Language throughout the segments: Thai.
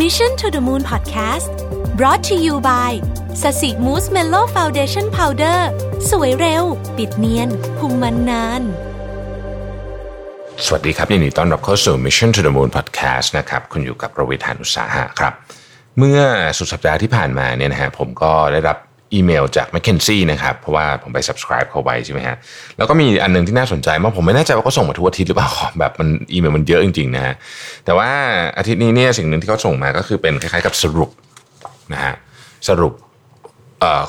Mission to the Moon Podcast brought to you by ศศิ Mousse Mellow Foundation Powder สวยเร็ว ปิดเนียนคุมมันนาน สวัสดีครับยินดีต้อนรับเข้าสู่ Mission to the Moon Podcast นะครับคุณอยู่กับผมรวิศ หาญอุตสาหะครับ เมื่อสุดสัปดาห์ที่ผ่านมาเนี่ยนะฮะผมก็ได้รับ อีเมลจาก m c k เคนซี่นะครับเพราะว่าผมไป subscribe เขาไว้ใช่ไหมฮะแล้วก็มีอันหนึงที่น่าสนใจมากผมไม่แน่ใจว่าเขาส่งมาทุกอาทิตย์หรือเปล่าแบบมันอีเมลมันเยอะจริงๆนะฮะแต่ว่าอาทิตย์นี้เนี่ยสิ่งหนึ่งที่เขาส่งมาก็คือเป็นคล้ายๆกับสรุปนะฮะสรุป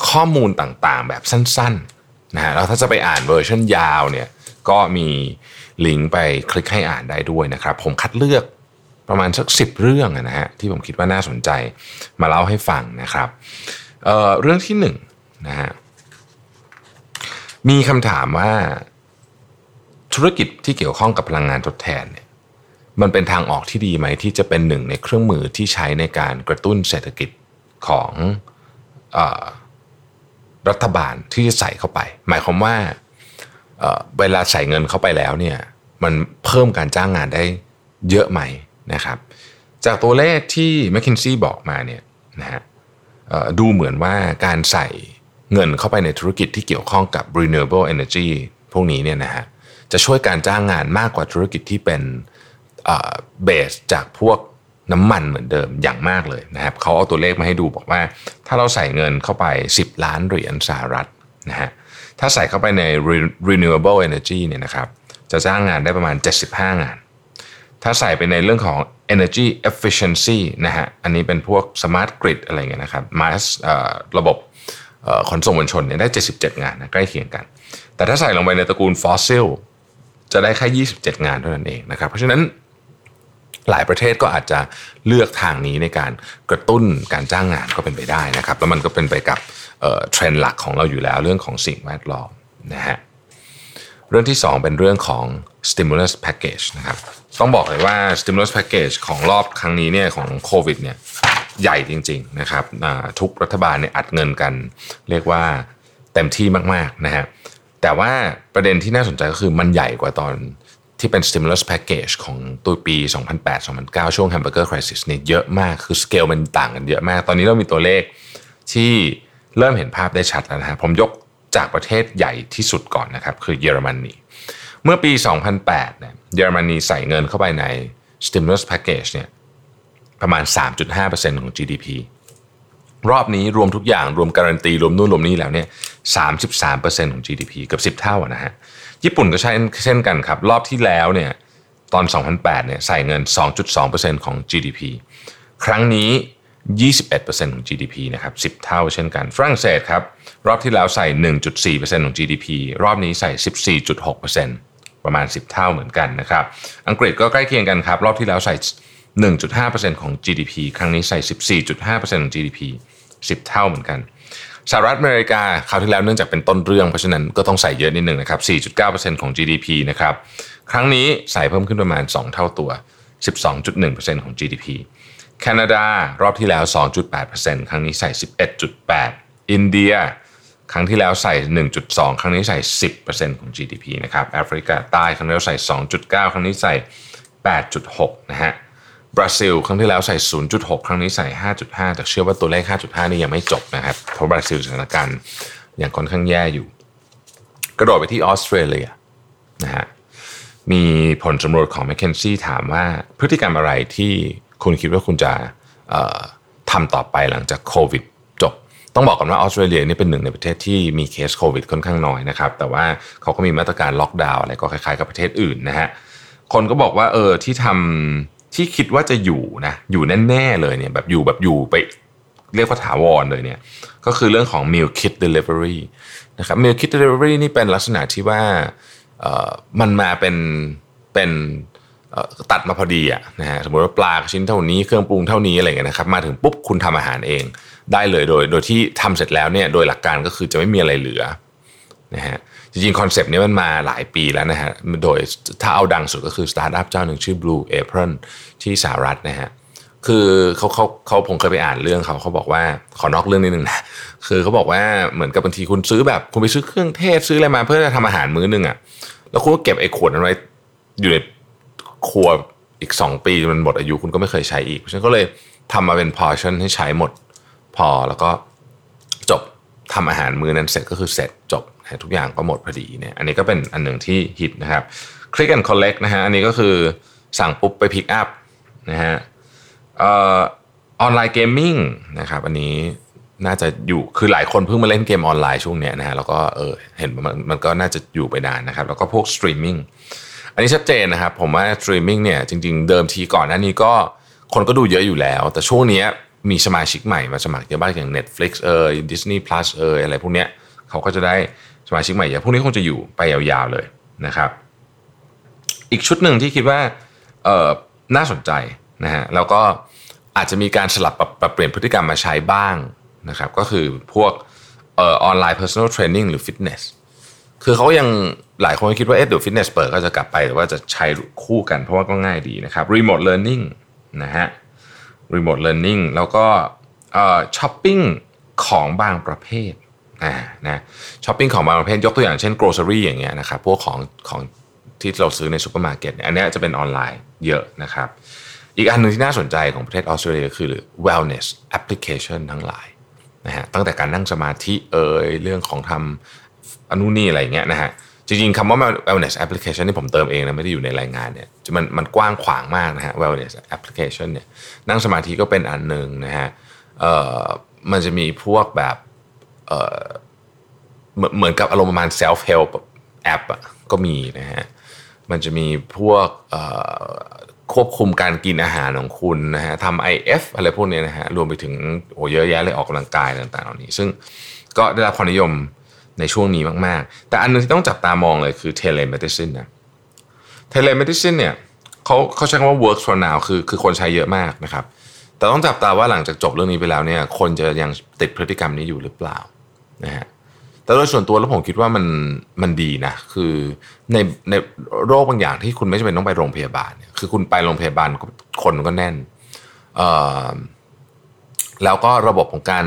ข้อมูลต่างๆ แบบสั้นๆนะฮะแล้วถ้าจะไปอ่านเวอร์ชันยาวเนี่ยก็มีลิงก์ไปคลิกให้อ่านได้ด้วยนะครับ ผมคัดเลือกประมาณสักสิบเรื่องนะฮะที่ผมคิดว่าน่าสนใจมาเล่าให้ฟังนะครับ เอ่อเรื่องที่หนึ่งนะฮะมีคำถามว่าธุรกิจที่เกี่ยวข้องกับพลังงานทดแทนเนี่ยมันเป็นทางออกที่ดีไหมที่จะเป็นหนึ่งในเครื่องมือที่ใช้ในการกระตุ้นเศรษฐกิจของออรัฐบาลที่จะใส่เข้าไป หมายความว่าเเวลาใส่เงินเข้าไปแล้วเนี่ยมันเพิ่มการจ้างงานได้เยอะไหมนะครับ จากตัวเลขที่ m c k เคนซี่บอกมาเนี่ยนะฮะ ดูเหมือนว่าการใส่เงินเข้าไปในธุรกิจที่เกี่ยวข้องกับ renewable energy พวกนี้เนี่ยนะฮะจะช่วยการจ้างงานมากกว่าธุรกิจที่เป็นเบสจากพวกน้ำมันเหมือนเดิมอย่างมากเลยนะครับเขาเอาตัวเลขมาให้ดูบอกว่า ถ้าเราใส่เงินเข้าไป 10 ล้านเหรียญสหรัฐนะฮะถ้าใส่เข้าไปใน renewable energy เนี่ยนะครับจะจ้างงานได้ประมาณ 75 งาน ถ้าใส่ไปในเรื่องของ energy efficiency นะฮะ อันนี้เป็นพวก smart grid อะไรเงี้ยนะครับ mass ระบบขนส่งมวลชนเนี่ยได้ 77 งานนะใกล้เคียงกัน แต่ถ้าใส่ลงไปในตระกูล fossil จะได้แค่ 27 งานเท่านั้นเองนะครับ เพราะฉะนั้นหลายประเทศก็อาจจะเลือกทางนี้ในการกระตุ้นการจ้างงานก็เป็นไปได้นะครับ แล้วมันก็เป็นไปกับเทรนด์หลักของเราอยู่แล้วเรื่องของสิ่งแวดล้อมนะฮะ เรื่องที่ 2 เป็นเรื่องของ stimulus package นะครับต้องบอกเลยว่า stimulus package ของรอบครั้งนี้เนี่ยของโควิดเนี่ยใหญ่จริงๆนะครับทุกรัฐบาลเนี่ยอัดเงินกัน เรียกว่าเต็มที่มากๆนะฮะแต่ว่าประเด็นที่น่าสนใจก็คือมันใหญ่กว่าตอนที่เป็น stimulus package ของตัวปี 2008-2009 ช่วง hamburger crisis เนี่ยเยอะมากคือสเกลมันต่างกันเยอะมาก ตอนนี้เรามีตัวเลขที่เริ่มเห็นภาพได้ชัดแล้วนะฮะผมยก จากประเทศใหญ่ที่สุดก่อนนะครับคือเยอรมนีเมื่อปี 2008เนี่ยเยอรมนีใส่เงินเข้าไปใน stimulus package เนี่ยประมาณ 3.5%ของ GDP รอบนี้รวมทุกอย่างรวมการันตี รวมนู่นรวมนี่แล้วเนี่ย33%ของ GDP เกือบ10 เท่าะนะฮะญี่ปุ่นก็ใช่เช่นกันครับ รอบที่แล้วเนี่ยตอน 2008เนี่ยใส่เงิน 2.2%ของ GDP ครั้งนี้ 21%ของ GDP นะครับ 10 เท่าเช่นกัน ฝรั่งเศสครับ รอบที่แล้วใส่ 1.4%ของ GDP รอบนี้ใส่ 14.6%ประมาณ 10 เท่าเหมือนกันนะครับ อังกฤษก็ใกล้เคียงกันครับ รอบที่แล้วใส่ 1.5%ของ GDP ครั้งนี้ใส่ 14.5%ของ GDP 10 เท่าเหมือนกัน สหรัฐอเมริกาคราวที่แล้วเนื่องจากเป็นต้นเรื่อง เพราะฉะนั้นก็ต้องใส่เยอะนิดหนึ่งนะครับ 4.9%ของ GDP นะครับ ครั้งนี้ใส่เพิ่มขึ้นประมาณ 2 เท่าตัว 12.1%ของ GDP แคนาดารอบที่แล้ว 2.8%ครั้งนี้ใส่ 11.8 อินเดีย ครั้งที่แล้วใส่ 1.2 ครั้งนี้ใส่ 10%ของ GDP นะครับแอฟริกาใต้ครั้งที่แล้วใส่ 2.9 ครั้งนี้ใส่ 8.6 นะฮะบราซิล ครั้งที่แล้วใส่ 0.6 ครั้งนี้ใส่ 5.5 แต่เชื่อว่าตัวเลข 5.5 นี่ยังไม่จบนะครับ เพราะบราซิลสถานการณ์ยังค่อนข้างแย่อยู่ กระโดดไปที่ออสเตรเลียนะฮะมีผลสำรวจของ m c k เคนซี่ถามว่าพฤติกรรมอะไรที่ คุณคิดว่าคุณจะทำต่อไปหลังจากโควิดจบ ต้องบอกกันว่าออสเตรเลียนี่เป็นหนึ่งในประเทศที่มีเคสโควิดค่อนข้างน้อยนะครับ แต่ว่าเขาก็มีมาตรการล็อกดาวน์อะไรก็คล้ายๆกับประเทศอื่นนะฮะ คนก็บอกว่าเออที่ทำที่คิดว่าจะอยู่นะอยู่แน่ๆเลยเนี่ยแบบอยู่แบบอยู่ไปเรียกว่าถาวรเลยเนี่ยก็คือเรื่องของ meal kit delivery นะครับ meal kit delivery นี่เป็นลักษณะที่ว่ามันมาเป็นเป็น ตัดมาพอดีอะนะฮะสมมติว่าปลาชิ้นเท่านี้เครื่องปรุงเท่านี้อะไรเงี้ยนะครับมาถึงปุ๊บคุณทำอาหารเอง ได้เลยโดย โดยที่ทำเสร็จแล้วเนี่ยโดยหลักการก็คือจะไม่มีอะไรเหลือนะฮะจริงๆ concept นี้มันมาหลายปีแล้วนะฮะโดยถ้าเอาดังสุดก็คือสตาร์ทอัพเจ้าหนึ่งชื่อ Blue Apron ที่สหรัฐนะฮะคือเขาเขาเขาผมเคยไปอ่านเรื่องเขาเขาบอกว่าขอนอกเรื่องนิดนึงนะคือเขาบอกว่าเหมือนกับบางทีคุณซื้อแบบคุณไปซื้อเครื่องเทศซื้ออะไรมาเพื่อจะทำอาหารมื้อนึงอะ่ะแล้วคุณก็เก็บไอ้ขวดนั้นไว้อยู่ใน ครัวอีก 2 ปีมันหมดอายุคุณก็ไม่เคยใช้อีกฉันก็เลยทำมาเป็นพอชั่นให้ใช้หมดพอแล้วก็จบทำอาหารมื้อนั้นเสร็จก็คือเสร็จจบทุกอย่างก็หมดพอดีเนี่ยอันนี้ก็เป็นอันหนึ่งที่ฮิตนะครับ Click and Collect นะฮะอันนี้ก็คือสั่งปุ๊บไปพิกอัพนะฮะ online gaming นะครับอันนี้น่าจะอยู่คือหลายคนเพิ่งมาเล่นเกมออนไลน์ช่วงเนี้ยนะฮะแล้วก็เออเห็นมันมันก็น่าจะอยู่ไปนานนะครับ แล้วก็พวกสตรีมมิ่ง อันนี้ชัดเจนนะครับผมว่าสตรีมมิ่งเนี่ยจริงๆ เดิมทีก่อนหน้านี้ก็คนก็ดูเยอะอยู่แล้ว แต่ช่วงนี้มีสมาชิกใหม่มาสมัครเยอะมากอย่าง Netflix เออ Disney Plus เอออะไรพวกเนี้ยเขาก็จะได้สมาชิกใหม่เยอะพวกนี้คงจะอยู่ไปยาวๆเลยนะครับ อีกชุดหนึ่งที่คิดว่าเออน่าสนใจนะฮะแล้วก็อาจจะมีการสลับปรับเปลี่ยนพฤติกรรมมาใช้บ้างนะครับ ก็คือพวกออนไลน์ personal training หรือ fitness คือเขายัง หลายคนคิดว่าเอ๊ะเดี๋ยวฟิตเนสเปิดก็จะกลับไปแต่ว่าจะใช้คู่กันเพราะว่าก็ง่ายดีนะครับ remote learning นะฮะ remote learning แล้วก็ช้อปปิ้งของบางประเภทนะนะช้อปปิ้งของบางประเภทยกตัวอย่างเช่น grocery อย่างเงี้ยนะครับพวกของของที่เราซื้อในซูเปอร์มาร์เก็ตอันนี้จะเป็นออนไลน์เยอะนะครับ อีกอันหนึ่งที่น่าสนใจของประเทศออสเตรเลียคือ wellness application ทั้งหลายนะฮะตั้งแต่การนั่งสมาธิเอยเรื่องของทำนู่นนี่อะไรเงี้ยนะฮะ จริงๆคำว่า wellness application ที่ผมเติมเองนะไม่ได้อยู่ในรายงานเนี่ยมันมันกว้างขวางมากนะฮะ wellness application เนี่ยนั่งสมาธิก็เป็นอันหนึ่งนะฮะเอ่อมันจะมีพวกแบบเอ่อเหมือนกับอารมณ์ประมาณ self help แอปก็มีนะฮะมันจะมีพวกควบคุมการกินอาหารของคุณนะฮะทำ IF อะไรพวกนี้นะฮะรวมไปถึงโอ้เยอะแยะเลยออกกำลังกายต่างๆเหล่านี้ ซึ่งก็ได้รับความนิยม ในช่วงนี้มาก ๆ แต่อันนึงที่ต้องจับตามองเลยคือ telemedicine นะ telemedicine เนี่ยเขาเขาใช้คำว่า works for now คือคือคนใช้เยอะมากนะครับ แต่ต้องจับตาว่าหลังจากจบเรื่องนี้ไปแล้วเนี่ย คนจะยังติดพฤติกรรมนี้อยู่หรือเปล่านะฮะแต่โดยส่วนตัวแล้วผมคิดว่ามันมันดีนะ คือในในโรคบางอย่างที่คุณไม่จำเป็นต้องไปโรงพยาบาลเนี่ยคือคุณไปโรงพยาบาลคนก็แน่นแล้วก็ระบบของการ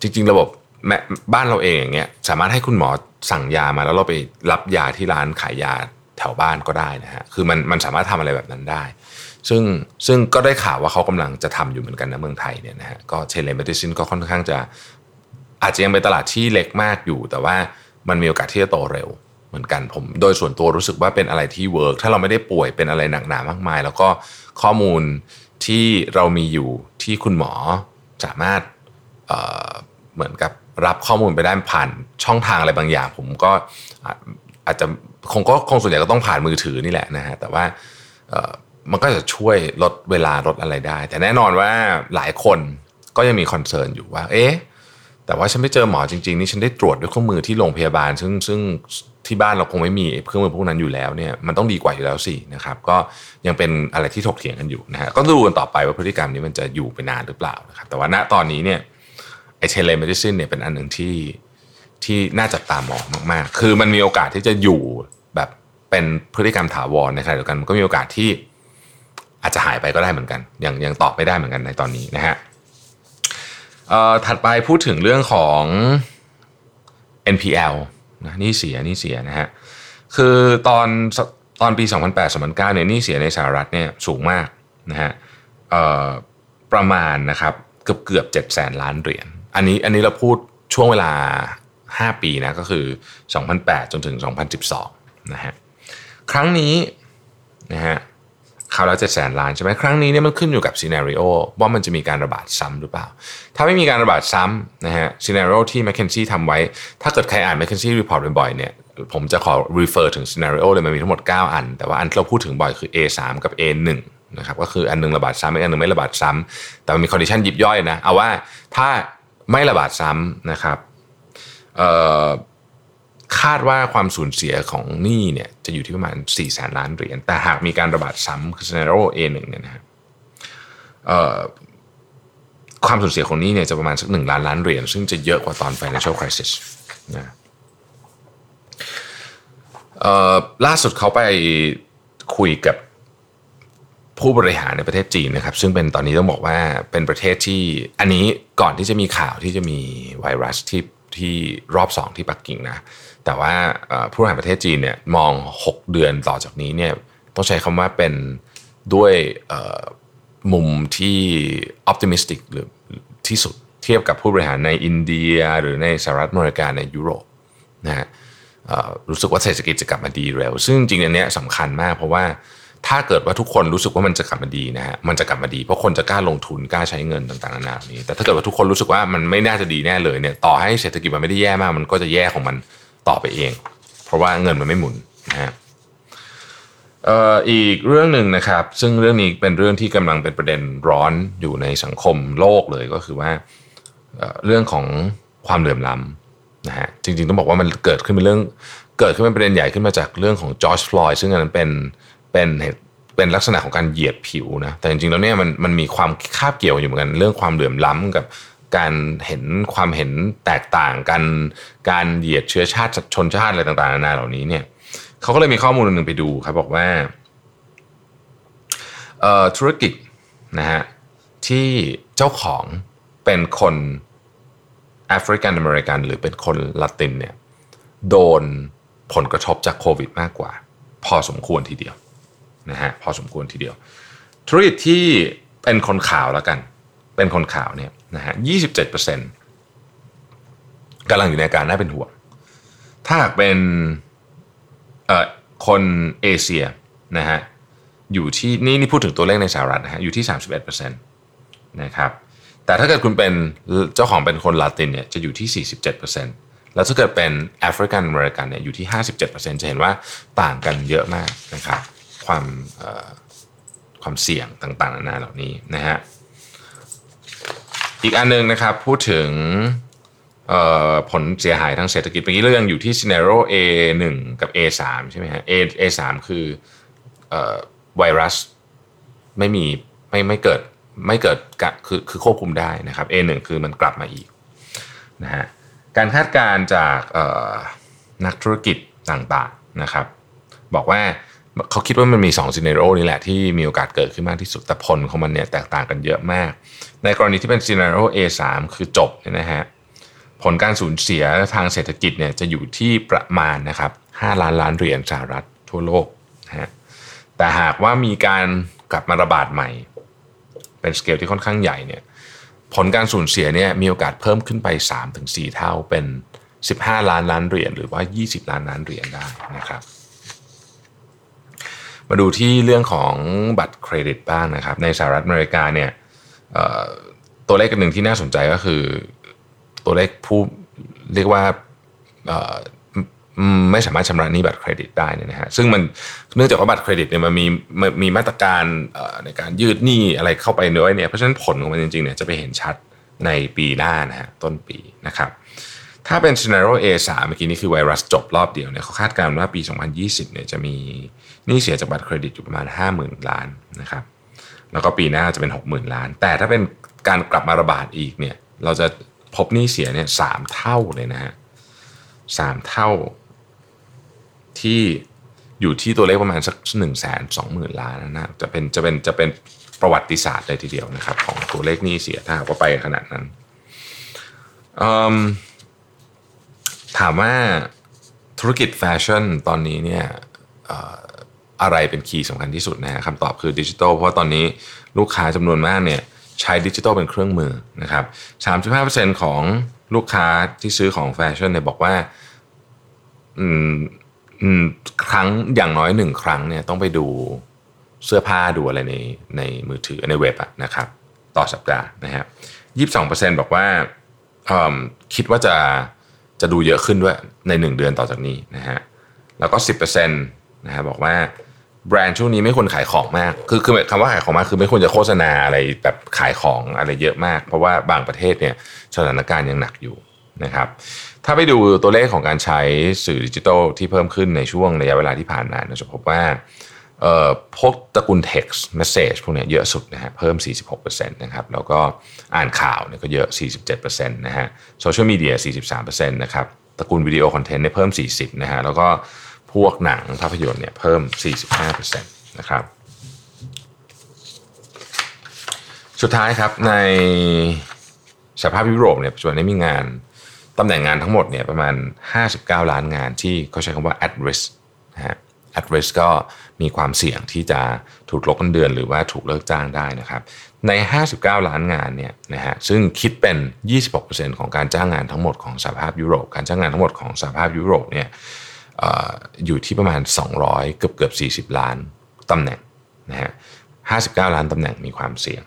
จริง ๆ ระบบ แม่บ้านเราเองอย่างเงี้ยสามารถให้คุณหมอสั่งยามาแล้วเราไปรับยาที่ร้านขายยาแถวบ้านก็ได้นะฮะคือมันมันสามารถทำอะไรแบบนั้นได้ ซึ่งซึ่งก็ได้ข่าวว่าเขากำลังจะทำอยู่เหมือนกันนะเมืองไทยเนี่ยนะฮะก็ telemedicine ก็ค่อนข้างจะ อาจจะยังเป็นตลาดที่เล็กมากอยู่ แต่ว่ามันมีโอกาสที่จะโตเร็วเหมือนกันผมโดยส่วนตัวรู้สึกว่าเป็นอะไรที่ work ถ้าเราไม่ได้ป่วยเป็นอะไรหนักหนามากมาย แล้วก็ข้อมูลที่เรามีอยู่ที่คุณหมอสามารถเเหมือนกับ รับข้อมูลไปได้ผ่านช่องทางอะไรบางอย่าง ผมก็อาจจะคงก็คงส่วนใหญ่ก็ต้องผ่านมือถือนี่แหละนะฮะแต่ว่ามันก็จะช่วยลดเวลาลดอะไรได้ แต่แน่นอนว่าหลายคนก็ยังมี concern อยู่ว่า เอ๊ะแต่ว่าฉันไม่เจอหมอจริงๆนี่ฉันได้ตรวจด้วยเครื่องมือที่โรงพยาบาล ซึ่งซึ่งที่บ้านเราคงไม่มีเครื่องมือพวกนั้นอยู่แล้วเนี่ยมันต้องดีกว่าอยู่แล้วสินะครับก็ยังเป็นอะไรที่ถกเถียงกันอยู่นะฮะก็ดูกันต่อไปว่าพฤติกรรมนี้มันจะอยู่ไปนานหรือเปล่านะครับแต่ว่าณตอนนี้เนี่ย telemedicine เนี่ยเป็นอันหนึ่งที่ที่น่าจับตามองมากๆ คือมันมีโอกาสที่จะอยู่แบบเป็นพฤติกรรมถาวรในขณะเดียวกันมันก็มีโอกาสที่อาจจะหายไปก็ได้เหมือนกัน ยังยังตอบไม่ได้เหมือนกันในตอนนี้นะฮะถัดไปพูดถึงเรื่องของ NPL นะหนี้เสียหนี้เสียนะฮะคือตอนตอนปี 2008-2009เนี่ยหนี้เสียในสหรัฐเนี่ยสูงมากนะฮะประมาณนะครับเกือบเกือบเจ็ดแสนล้านเหรียญ อันนี้อันนี้เราพูดช่วงเวลา 5 ปีนะก็คือ 2008 จนถึง 2012นะฮะครั้งนี้นะฮะคราวละเจ็ดแสนล้านใช่ไหมครั้งนี้เนี่ยมันขึ้นอยู่กับ scenario ว่ามันจะมีการระบาดซ้ำหรือเปล่า ถ้าไม่มีการระบาดซ้ำนะฮะ scenario ที่ m c k เคนซี่ทำไว้ ถ้าเกิดใครอ่าน m c k เคนซี่รีพอร์ตบ่อยๆเนี่ยผมจะขอ refer ถึง scenario เลยมันมีทั้งหมด 9 อัน แต่ว่าอันที่เราพูดถึงบ่อยคือ A3 กับ A1 นะครับก็คืออันนึงระบาดซ้ำอีกอันนึงไม่ระบาดซ้ำแต่มันมี condition ยิบย่อยนะเอาว่าถ้า ไม่ระบาดซ้ำนะครับคาดว่าความสูญเสียของหนี้เนี่ยจะอยู่ที่ประมาณ4ี่แสนล้านเหรียญแต่หากมีการระบาดซ้ำคือ scenario A1 เนี่ยนะฮะความสูญเสียของหนี้เนี่ยจะประมาณสักหนึ่งล้านล้านเหรียญซึ่งจะเยอะกว่าตอน financial crisis นะล่าสุดเขาไปคุยกับ ผู้บริหารในประเทศจีนนะครับซึ่งเป็นตอนนี้ต้องบอกว่าเป็นประเทศที่อันนี้ก่อนที่จะมีข่าวที่จะมีไวรัสที่ที่รอบสองที่ปักกิ่งนะแต่ว่าผู้บริหารประเทศจีนเนี่ยมอง 6 เดือนต่อจากนี้เนี่ยต้องใช้คำว่าเป็นด้วยมุมที่ optimistic หรือที่สุดเทียบกับผู้บริหารในอินเดีย หรือในสหรัฐอเมริกาในยุโรปนะฮะรู้สึกว่าเศรษฐกิจจะกลับมาดีเร็ว ซึ่งจริงอันนี้สำคัญมากเพราะว่า ถ้าเกิดว่าทุกคนรู้สึกว่ามันจะกลับมาดีนะฮะมันจะกลับมาดีเพราะคนจะกล้าลงทุนกล้าใช้เงินต่างๆนานานี้ แต่ถ้าเกิดว่าทุกคนรู้สึกว่ามันไม่น่าจะดีแน่เลยเนี่ยต่อให้เศรษฐกิจมันไม่ได้แย่มาก มันก็จะแย่ของมันต่อไปเอง เพราะว่าเงินมันไม่หมุนนะฮะอีกเรื่องหนึ่งนะครับ ซึ่งเรื่องนี้เป็นเรื่องที่กำลังเป็นประเด็นร้อนอยู่ในสังคมโลกเลยก็คือว่าเรื่องของความเหลื่อมล้ำนะฮะจริงๆต้องบอกว่ามันเกิดขึ้นเป็นเรื่องเกิดขึ้นเป็นประเด็นใหญ่ขึ้นมาจากเรื่องของจอร์จฟลอยด์ซึ่งอันนั้นเป็น เป็นเป็นลักษณะของการเหยียดผิวนะแต่จริงๆแล้วเนี่ยมันมันมีความคาบเกี่ยวอยู่เหมือนกัน เรื่องความเหลื่อมล้ำกับการเห็นความเห็นแตกต่างกันการเหยียดเชื้อชาติชนชาติอะไรต่างๆนานาเหล่านี้เนี่ยเขาก็เลยมีข้อมูลหนึ่งไปดูครับบอกว่าธุรกิจนะฮะที่เจ้าของเป็นคนแอฟริกันอเมริกันหรือเป็นคนละตินเนี่ยโดนผลกระทบจากโควิดมากกว่า พอสมควรทีเดียว นะฮะพอสมควรทีเดียว ธุรกิจที่เป็นคนข่าวแล้วกัน เป็นคนข่าวเนี่ยนะฮะยี่สิบเจ็ดเปอร์เซ็นต์กำลังอยู่ในการน่าเป็นห่วง ถ้าหากเป็นเอ่อคนเอเชียนะฮะอยู่ที่นี่นี่พูดถึงตัวเลขในสหรัฐนะฮะอยู่ที่สามสิบเอ็ดเปอร์เซ็นต์นะครับแต่ถ้าเกิดคุณเป็นเจ้าของเป็นคนลาตินเนี่ยจะอยู่ที่ 47%แล้วถ้าเกิดเป็นแอฟริกันอเมริกันเนี่ยอยู่ที่ 57%จะเห็นว่าต่างกันเยอะมากนะครับ ความความเสี่ยงต่างๆนานาเหล่านี้นะฮะอีกอันนึงนะครับพูดถึงผลเสียหายทางเศรษฐกิจเมื่อกี้เรายังอยู่ที่ scenario A1 กับ A3 ใช่ไหมฮะ A A3 คือไวรัสไม่มีไม่ไม่เกิดไม่เกิดคือคือควบคุมได้นะครับ A1 คือมันกลับมาอีกนะฮะการคาดการณ์จากนักธุรกิจต่างๆนะครับ บอกว่า เขาคิดว่ามันมี2ซีเนโรนี่แหละที่มีโอกาสเกิดขึ้นมากที่สุดแต่ผลของมันเนี่ยแตกต่างกันเยอะมาก ในกรณีที่เป็นซีเนโร A3 คือจบเนี่ยนะฮะผลการสูญเสียทางเศรษฐกิจเนี่ยจะอยู่ที่ประมาณนะครับ5ล้านล้านเหรียญสหรัฐทั่วโลกนะฮะแต่หากว่ามีการกลับมาระบาดใหม่ เป็นสเกลที่ค่อนข้างใหญ่เนี่ยผลการสูญเสียเนี่ยมีโอกาสเพิ่มขึ้นไป 3-4 เท่าเป็น 15 ล้านล้านเหรียญหรือว่า 20 ล้านล้านเหรียญได้นะครับ มาดูที่เรื่องของบัตรเครดิตบ้างนะครับ ในสหรัฐอเมริกาเนี่ยตัวเลขกันหนึ่งที่น่าสนใจก็คือ ตัวเลขผู้เรียกว่าไม่สามารถชำระหนี้บัตรเครดิตได้นะฮะซึ่งมันเนื่องจากว่าบัตรเครดิตเนี่ยมันมีมีมาตรการในการยืดหนี้อะไรเข้าไปด้วยเนี่ยเพราะฉะนั้นผลของมันจริงๆเนี่ยจะไปเห็นชัดในปีหน้านะฮะต้นปีนะครับถ้าเป็น scenario A3 เมื่อกี้นี่คือไวรัสจบรอบเดียวเนี่ยเขาคาดการณ์ว่าปี 2020เนี่ยจะมี นี้เสียจากบัตรเครดิตอยู่ประมาณ 50,000 ล้านนะครับแล้วก็ปีหน้าจะเป็น 60,000 ล้าน แต่ถ้าเป็นการกลับมาระบาดอีกเนี่ยเราจะพบหนี้เสียเนี่ยสามเท่าเลยนะฮะสามเท่าที่อยู่ที่ตัวเลขประมาณสักหนึ่งแสนสองหมื่นล้านนะจะเป็นจะเป็นจะเป็นประวัติศาสตร์เลยทีเดียวนะครับ ของตัวเลขนี้เสียถ้าก็ไปขนาดนั้นถามว่าธุรกิจแฟชั่นตอนนี้เนี่ย อะไรเป็น key สำคัญที่สุดนะฮะคำตอบคือดิจิทัลเพราะตอนนี้ลูกค้าจำนวนมากเนี่ยใช้ดิจิทัลเป็นเครื่องมือนะครับ35%ของลูกค้าที่ซื้อของแฟชั่นเนี่ยบอกว่าครั้งอย่างน้อยหนึ่งครั้งเนี่ยต้องไปดูเสื้อผ้าดูอะไรในในมือถือในเว็บอะนะครับ ต่อสัปดาห์นะฮะยี่สิบสองเปอร์เซ็นบอกว่าคิดว่าจะจะดูเยอะขึ้นด้วยในหนึ่งเดือนต่อจากนี้นะฮะแล้วก็สิบเปอร์เซ็นต์นะฮะบอกว่า แบรนด์ช่วงนี้ไม่ควรขายของมาก คือคือคำว่าขายของมากคือไม่ควรจะโฆษณาอะไรแบบขายของอะไรเยอะมาก เพราะว่าบางประเทศเนี่ยสถานการณ์ยังหนักอยู่นะครับ ถ้าไปดูตัวเลขของการใช้สื่อดิจิทัลที่เพิ่มขึ้นในช่วงระยะเวลาที่ผ่านมาเราจะพบว่าพวกตระกูล text message พวกนี้เยอะสุดนะฮะเพิ่ม 46%นะครับแล้วก็อ่านข่าวเนี่ยก็เยอะ 47%นะฮะโซเชียลมีเดีย 43%นะครับตระกูลวิดีโอ content เนี่ยเพิ่ม 40นะฮะแล้วก็ พวกหนังภาพยนตร์เนี่ยเพิ่ม 45%นะครับ สุดท้ายครับในสหภาพยุโรปเนี่ยปัจจุบันนี้มีงานตำแหน่งงานทั้งหมดเนี่ยประมาณ 59 ล้านงานที่เขาใช้คำว่า at risk นะฮะ at risk ก็มีความเสี่ยงที่จะถูกลดเงินเดือนหรือว่าถูกเลิกจ้างได้นะครับ ใน 59 ล้านงานเนี่ยนะฮะซึ่งคิดเป็น 26%ของการจ้างงานทั้งหมดของสหภาพยุโรป การจ้างงานทั้งหมดของสหภาพยุโรปเนี่ย อยู่ที่ประมาณ 200 เกือบเกือบ40 ล้านตำแหน่งนะฮะ59 ล้านตำแหน่งมีความเสี่ยง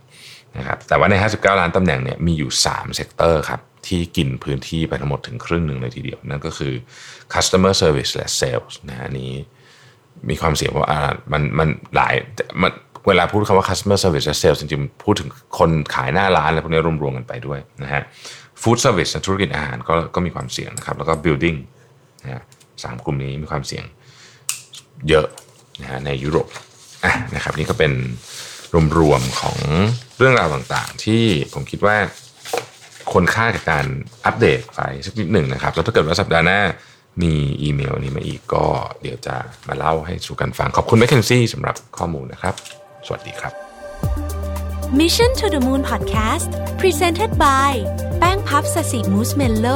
นะครับแต่ว่าใน 59 ล้านตำแหน่งเนี่ยมีอยู่ 3 sector ครับที่กินพื้นที่ไปทั้งหมดถึงครึ่งหนึ่งเลยทีเดียว นั่นก็คือ customer service และ sales นะอันนี้มีความเสี่ยงเพราะมันมันหลายมันเวลาพูดคำว่า customer service และ sales จริงๆ พูดถึงคนขายหน้าร้านอะไรพวกนี้รวมๆกันไปด้วยนะฮะ food service ธุรกิจอาหารก็ก็มีความเสี่ยงนะครับ แล้วก็ building นะ ฮะสามกลุ่มนี้มีความเสี่ยงเยอะนะฮะในยุโรปอะนะครับนี่ก็เป็นรวมๆของเรื่องราวต่างๆ ที่ผมคิดว่าคนค่ากับการอัปเดตไปสักนิดหนึ่งนะครับ แล้วถ้าเกิดว่าสัปดาห์หน้ามีอีเมลนี้มาอีกก็เดี๋ยวจะมาเล่าให้สู่กันฟัง ขอบคุณแมคเคนซี่สำหรับข้อมูลนะครับ สวัสดีครับ Mission to the Moon Podcast Presented by แป้งพับสสิมูสเมลโล